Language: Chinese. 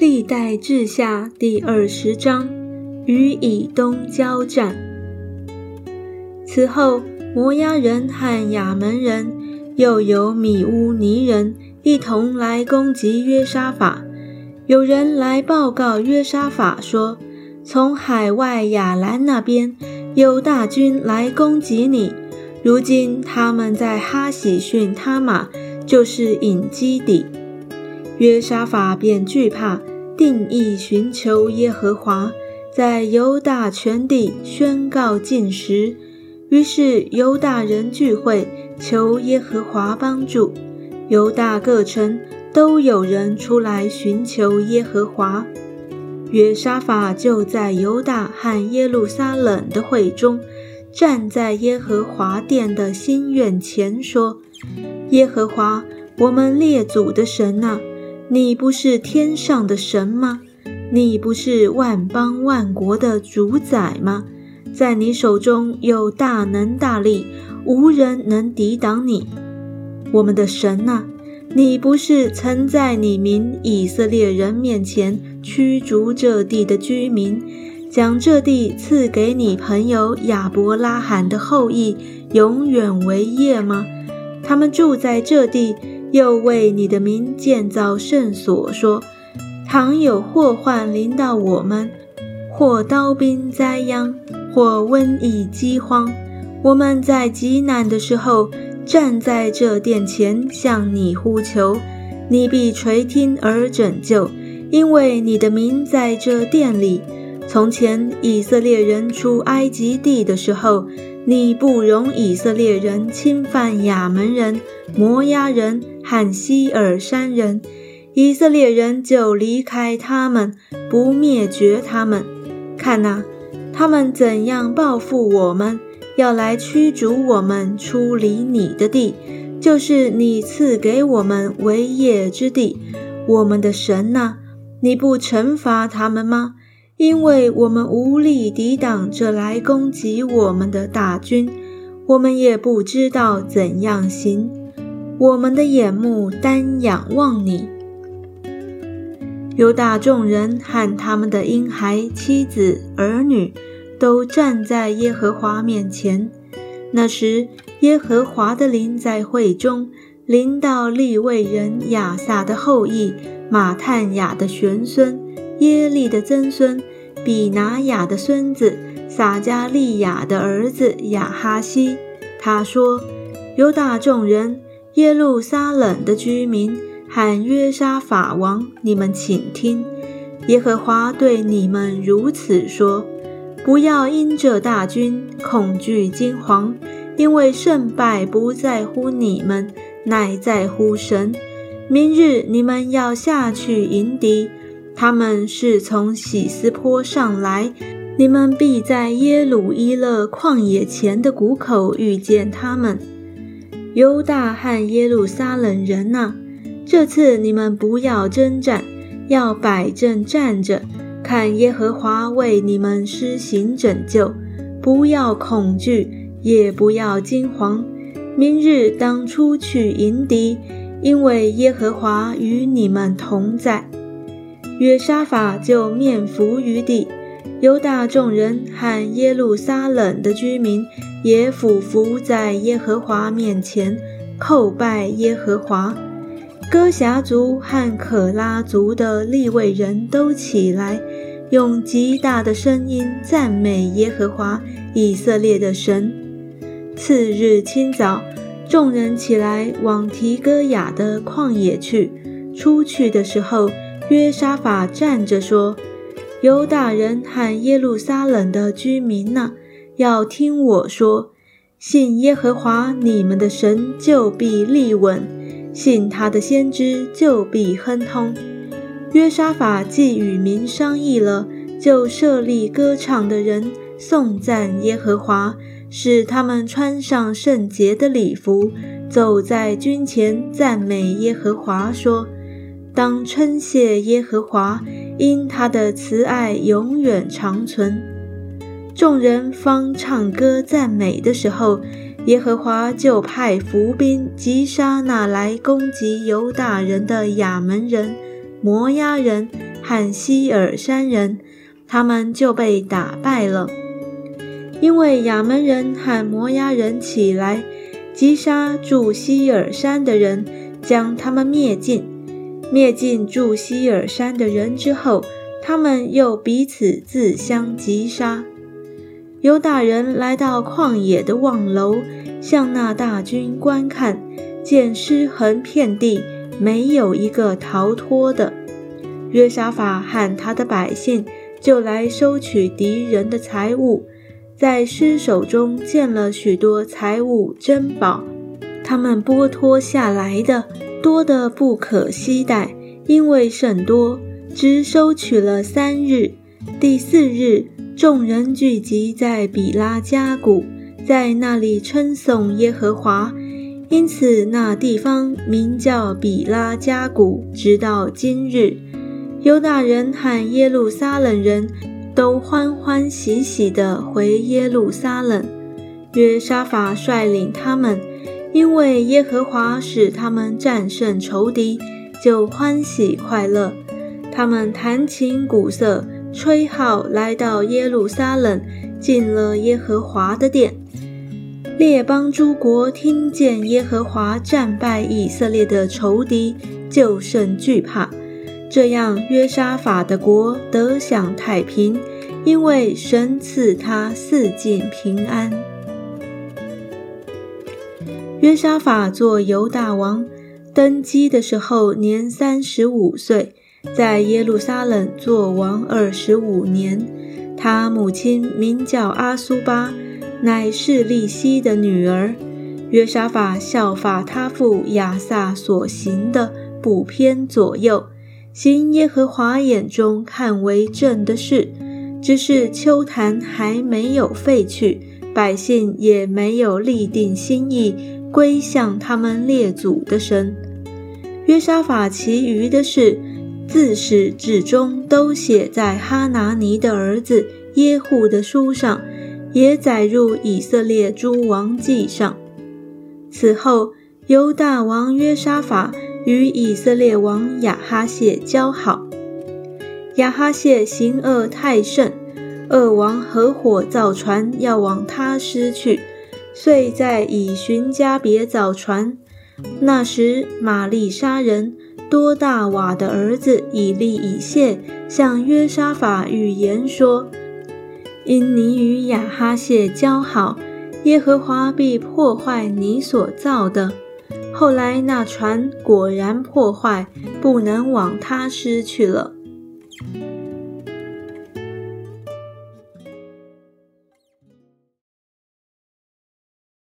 历代志下第二十章，与以东交战。此后，摩押人和亚门人，又有米乌尼人一同来攻击约沙法。有人来报告约沙法说：“从海外亚兰那边有大军来攻击你。如今他们在哈喜逊他玛，就是隐基底。”约沙法便惧怕，定义寻求耶和华，在犹大全地宣告禁食。于是犹大人聚会，求耶和华帮助。犹大各城都有人出来寻求耶和华。约沙法就在犹大和耶路撒冷的会中，站在耶和华殿的心院前说：“耶和华，我们列祖的神啊！”你不是天上的神吗？你不是万邦万国的主宰吗？在你手中有大能大力，无人能抵挡你。我们的神呐，你不是曾在你民以色列人面前驱逐这地的居民，将这地赐给你朋友亚伯拉罕的后裔，永远为业吗？他们住在这地。又为你的名建造圣所，说：倘有祸患临到我们，或刀兵灾殃，或瘟疫饥荒，我们在极难的时候，站在这殿前向你呼求，你必垂听而拯救，因为你的名在这殿里。从前以色列人出埃及地的时候，你不容以色列人侵犯亚门人、摩押人。汉希尔山人，以色列人就离开他们，不灭绝他们。看哪，他们怎样报复我们，要来驱逐我们出离你的地，就是你赐给我们为业之地。我们的神呐，你不惩罚他们吗？因为我们无力抵挡这来攻击我们的大军，我们也不知道怎样行。我们的眼目单仰望你，犹大众人和他们的婴孩、妻子、儿女都站在耶和华面前。那时，耶和华的灵在会中临到利未人亚撒的后裔马探雅的玄孙耶利的曾孙比拿雅的孙子撒加利亚的儿子亚哈西。他说：“犹大众人。”耶路撒冷的居民喊约沙法王，你们请听，耶和华对你们如此说：不要因这大军恐惧惊惶，因为胜败不在乎你们，乃在乎神。明日你们要下去迎敌，他们是从喜斯坡上来，你们必在耶鲁伊勒旷野前的谷口遇见他们。犹大和耶路撒冷人呐，这次你们不要征战，要摆正站着，看耶和华为你们施行拯救。不要恐惧，也不要惊惶。明日当出去迎敌，因为耶和华与你们同在。约沙法就面伏于地。犹大众人和耶路撒冷的居民也俯伏在耶和华面前，叩拜耶和华。哥辖族和可拉族的立位人都起来，用极大的声音赞美耶和华以色列的神。次日清早，众人起来往提戈雅的旷野去。出去的时候，约沙法站着说。犹大人和耶路撒冷的居民呢，要听我说：信耶和华你们的神，就必立稳；信他的先知，就必亨通。约沙法既与民商议了，就设立歌唱的人，颂赞耶和华，使他们穿上圣洁的礼服，走在军前，赞美耶和华，说。当称谢耶和华，因他的慈爱永远长存。众人方唱歌赞美的时候，耶和华就派伏兵击杀那来攻击犹大人的亚门人、摩押人和希尔山人，他们就被打败了。因为亚门人和摩押人起来击杀住希尔山的人，将他们灭尽。灭尽住希尔山的人之后，他们又彼此自相击杀。犹大人来到旷野的望楼，向那大军观看，见尸横遍地，没有一个逃脱的。约沙法和他的百姓就来收取敌人的财物。在尸首中见了许多财物珍宝，他们剥脱下来的多得不可惜待，因为甚多，只收取了三日。第四日，众人聚集在比拉加谷，在那里称颂耶和华，因此那地方名叫比拉加谷，直到今日。犹大人和耶路撒冷人。都欢欢喜喜地回耶路撒冷。约沙法率领他们，因为耶和华使他们战胜仇敌，就欢喜快乐。他们弹琴鼓瑟，吹号，来到耶路撒冷，进了耶和华的殿。列邦诸国听见耶和华战败以色列的仇敌，就甚惧怕。这样，约沙法的国得享太平，因为神赐他四境平安。约沙法做犹大王，登基的时候年三十五岁，在耶路撒冷做王二十五年。他母亲名叫阿苏巴，乃是利希的女儿。约沙法效法他父亚萨所行的，不偏左右。行耶和华眼中看为正的事，只是秋坛还没有废去，百姓也没有立定心意归向他们列祖的神。约沙法其余的事，自始至终都写在哈拿尼的儿子耶户的书上，也载入以色列诸王记上。此后，犹大王约沙法。与以色列王亚哈谢交好，亚哈谢行恶太甚，恶王合伙造船要往他失去，遂在以寻家别造船。那时玛丽莎人多大瓦的儿子以利以谢向约沙法预言说：“因你与亚哈谢交好，耶和华必破坏你所造的。”后来那船果然破坏，不能往他失去了。